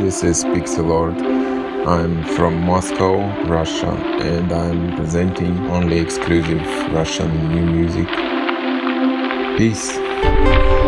This is Pixelord. I'm from Moscow, Russia, and I'm presenting only exclusive Russian new music. Peace.